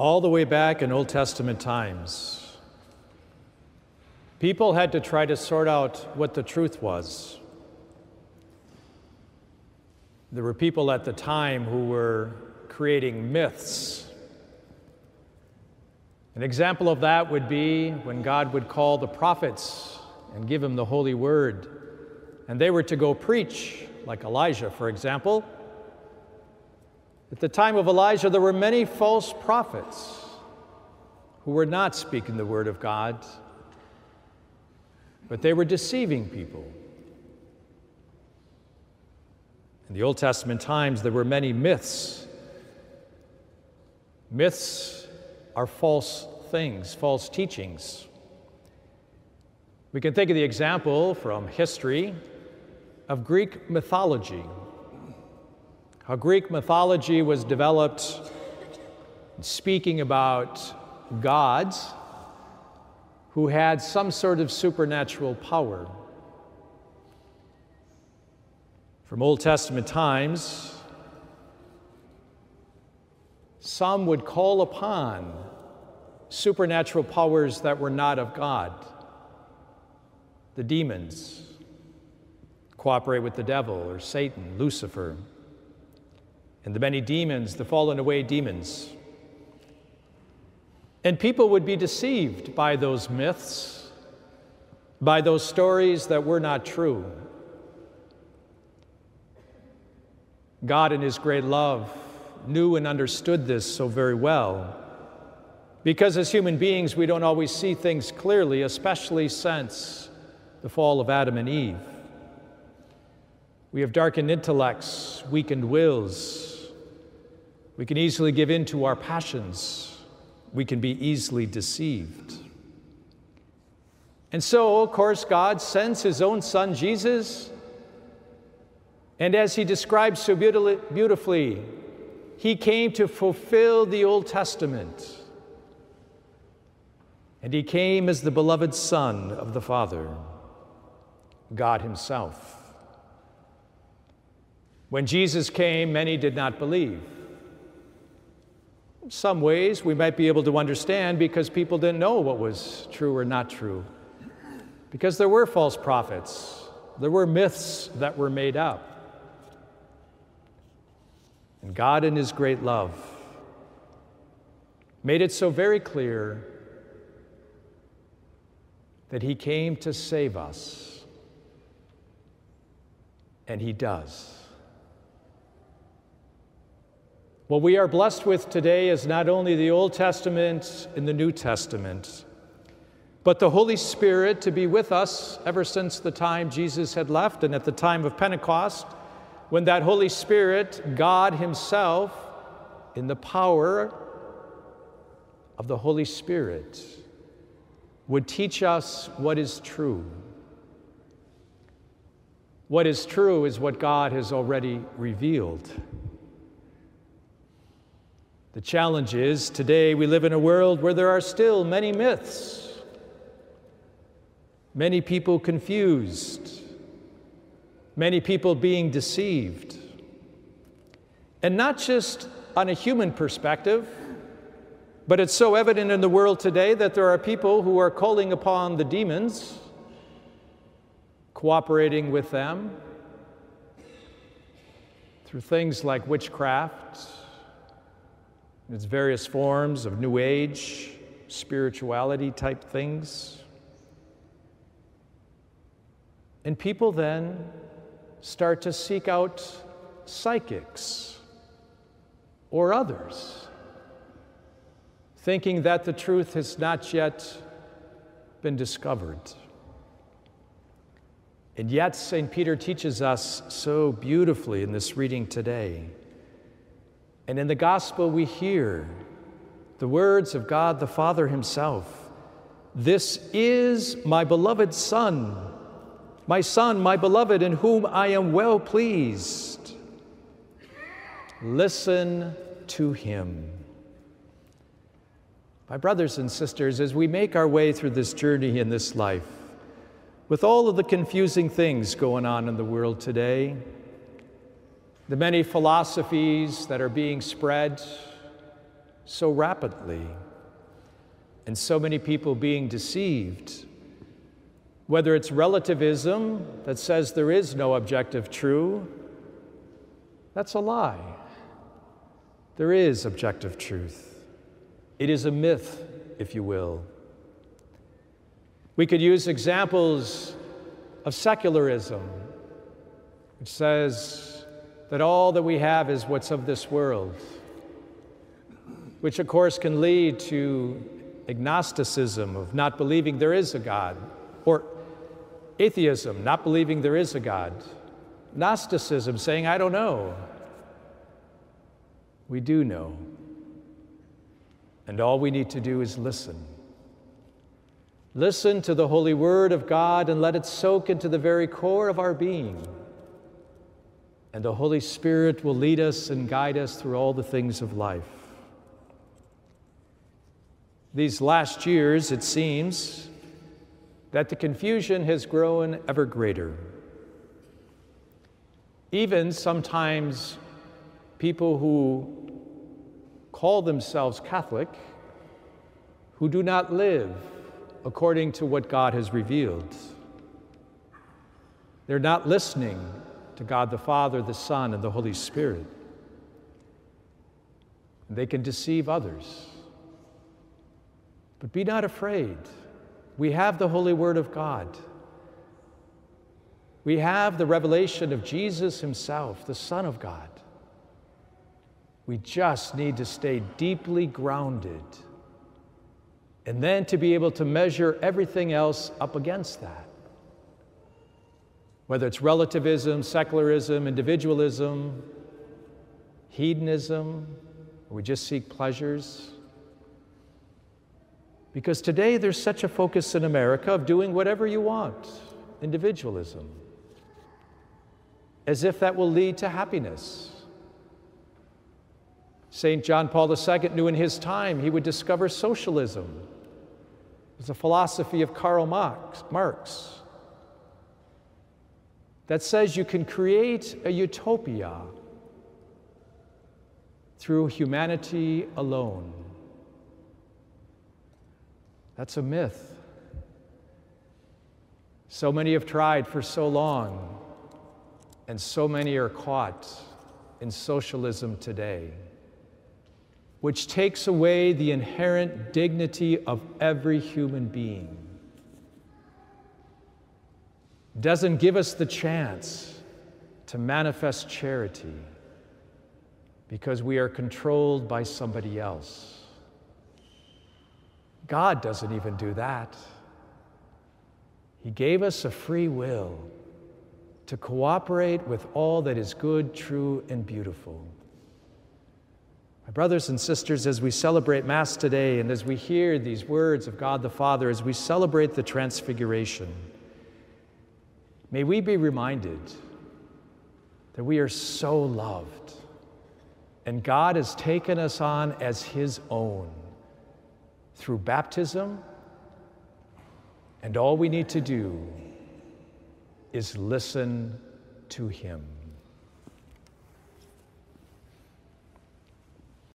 All the way back in Old Testament times, people had to try to sort out what the truth was. There were people at the time who were creating myths. An example of that would be when God would call the prophets and give them the holy word, and they were to go preach, like Elijah, for example. At the time of Elijah, there were many false prophets who were not speaking the word of God, but they were deceiving people. In the Old Testament times, there were many myths. Myths are false things, false teachings. We can think of the example from history of Greek mythology. How Greek mythology was developed speaking about gods who had some sort of supernatural power. From Old Testament times, some would call upon supernatural powers that were not of God. The demons cooperate with the devil or Satan, Lucifer, and the many demons, the fallen away demons. And people would be deceived by those myths, by those stories that were not true. God, in His great love, knew and understood this so very well. Because as human beings, we don't always see things clearly, especially since the fall of Adam and Eve. We have darkened intellects, weakened wills. We can easily give in to our passions. We can be easily deceived. And so, of course, God sends His own Son, Jesus and as he describes so beautifully, he came to fulfill the Old Testament. And he came as the beloved Son of the Father, God Himself. When Jesus came, many did not believe. Some ways, we might be able to understand because people didn't know what was true or not true. Because there were false prophets, there were myths that were made up. And God, in His great love, made it so very clear that He came to save us. And He does. What we are blessed with today is not only the Old Testament and the New Testament, but the Holy Spirit to be with us ever since the time Jesus had left and at the time of Pentecost when that Holy Spirit, God Himself, in the power of the Holy Spirit, would teach us what is true. What is true is what God has already revealed. The challenge is today we live in a world where there are still many myths, many people confused many people being deceived. And not just on a human perspective, but it's so evident in the world today that there are people who are calling upon the demons, cooperating with them through things like witchcraft, its various forms of New Age, spirituality type things. And people then start to seek out psychics or others, thinking that the truth has not yet been discovered. And yet, St. Peter teaches us so beautifully in this reading today. And in the gospel, we hear the words of God the Father Himself This is my beloved Son my Son, my beloved, in whom I am well pleased. Listen to him. My brothers and sisters, as we make our way through this journey in this life, with all of the confusing things going on in the world today, the many philosophies that are being spread, so rapidly, and so many people being deceived. Whether it's relativism that says there is no objective true, that's a lie. There is objective truth. It is a myth, if you will. We could use examples of secularism, which says that all that we have is what's of this world, which of course can lead to agnosticism of not believing there is a God, or atheism, not believing there is a God, Gnosticism, saying, I don't know. We do know. And all we need to do is listen. Listen to the holy word of God and let it soak into the very core of our being. And the Holy Spirit will lead us and guide us through all the things of life. These last years, it seems that the confusion has grown ever greater. Even sometimes people who call themselves Catholic, who do not live according to what God has revealed. They're not listening to God the Father, the Son, and the Holy Spirit. They can deceive others. But be not afraid. We have the Holy Word of God. We have the revelation of Jesus Himself, the Son of God. We just need to stay deeply grounded and then to be able to measure everything else up against that. Whether it's relativism, secularism, individualism, hedonism, or we just seek pleasures. Because today there's such a focus in America of doing whatever you want, individualism, as if that will lead to happiness. St. John Paul II knew in his time he would discover socialism. It was a philosophy of Karl Marx that says you can create a utopia through humanity alone. That's a myth. So many have tried for so long, and so many are caught in socialism today which takes away the inherent dignity of every human being. Doesn't give us the chance to manifest charity because we are controlled by somebody else. God doesn't even do that. He gave us a free will to cooperate with all that is good, true, and beautiful. My brothers and sisters, as we celebrate Mass today and as we hear these words of God the Father, as we celebrate the Transfiguration, may we be reminded that we are so loved and God has taken us on as His own through baptism, and all we need to do is listen to Him.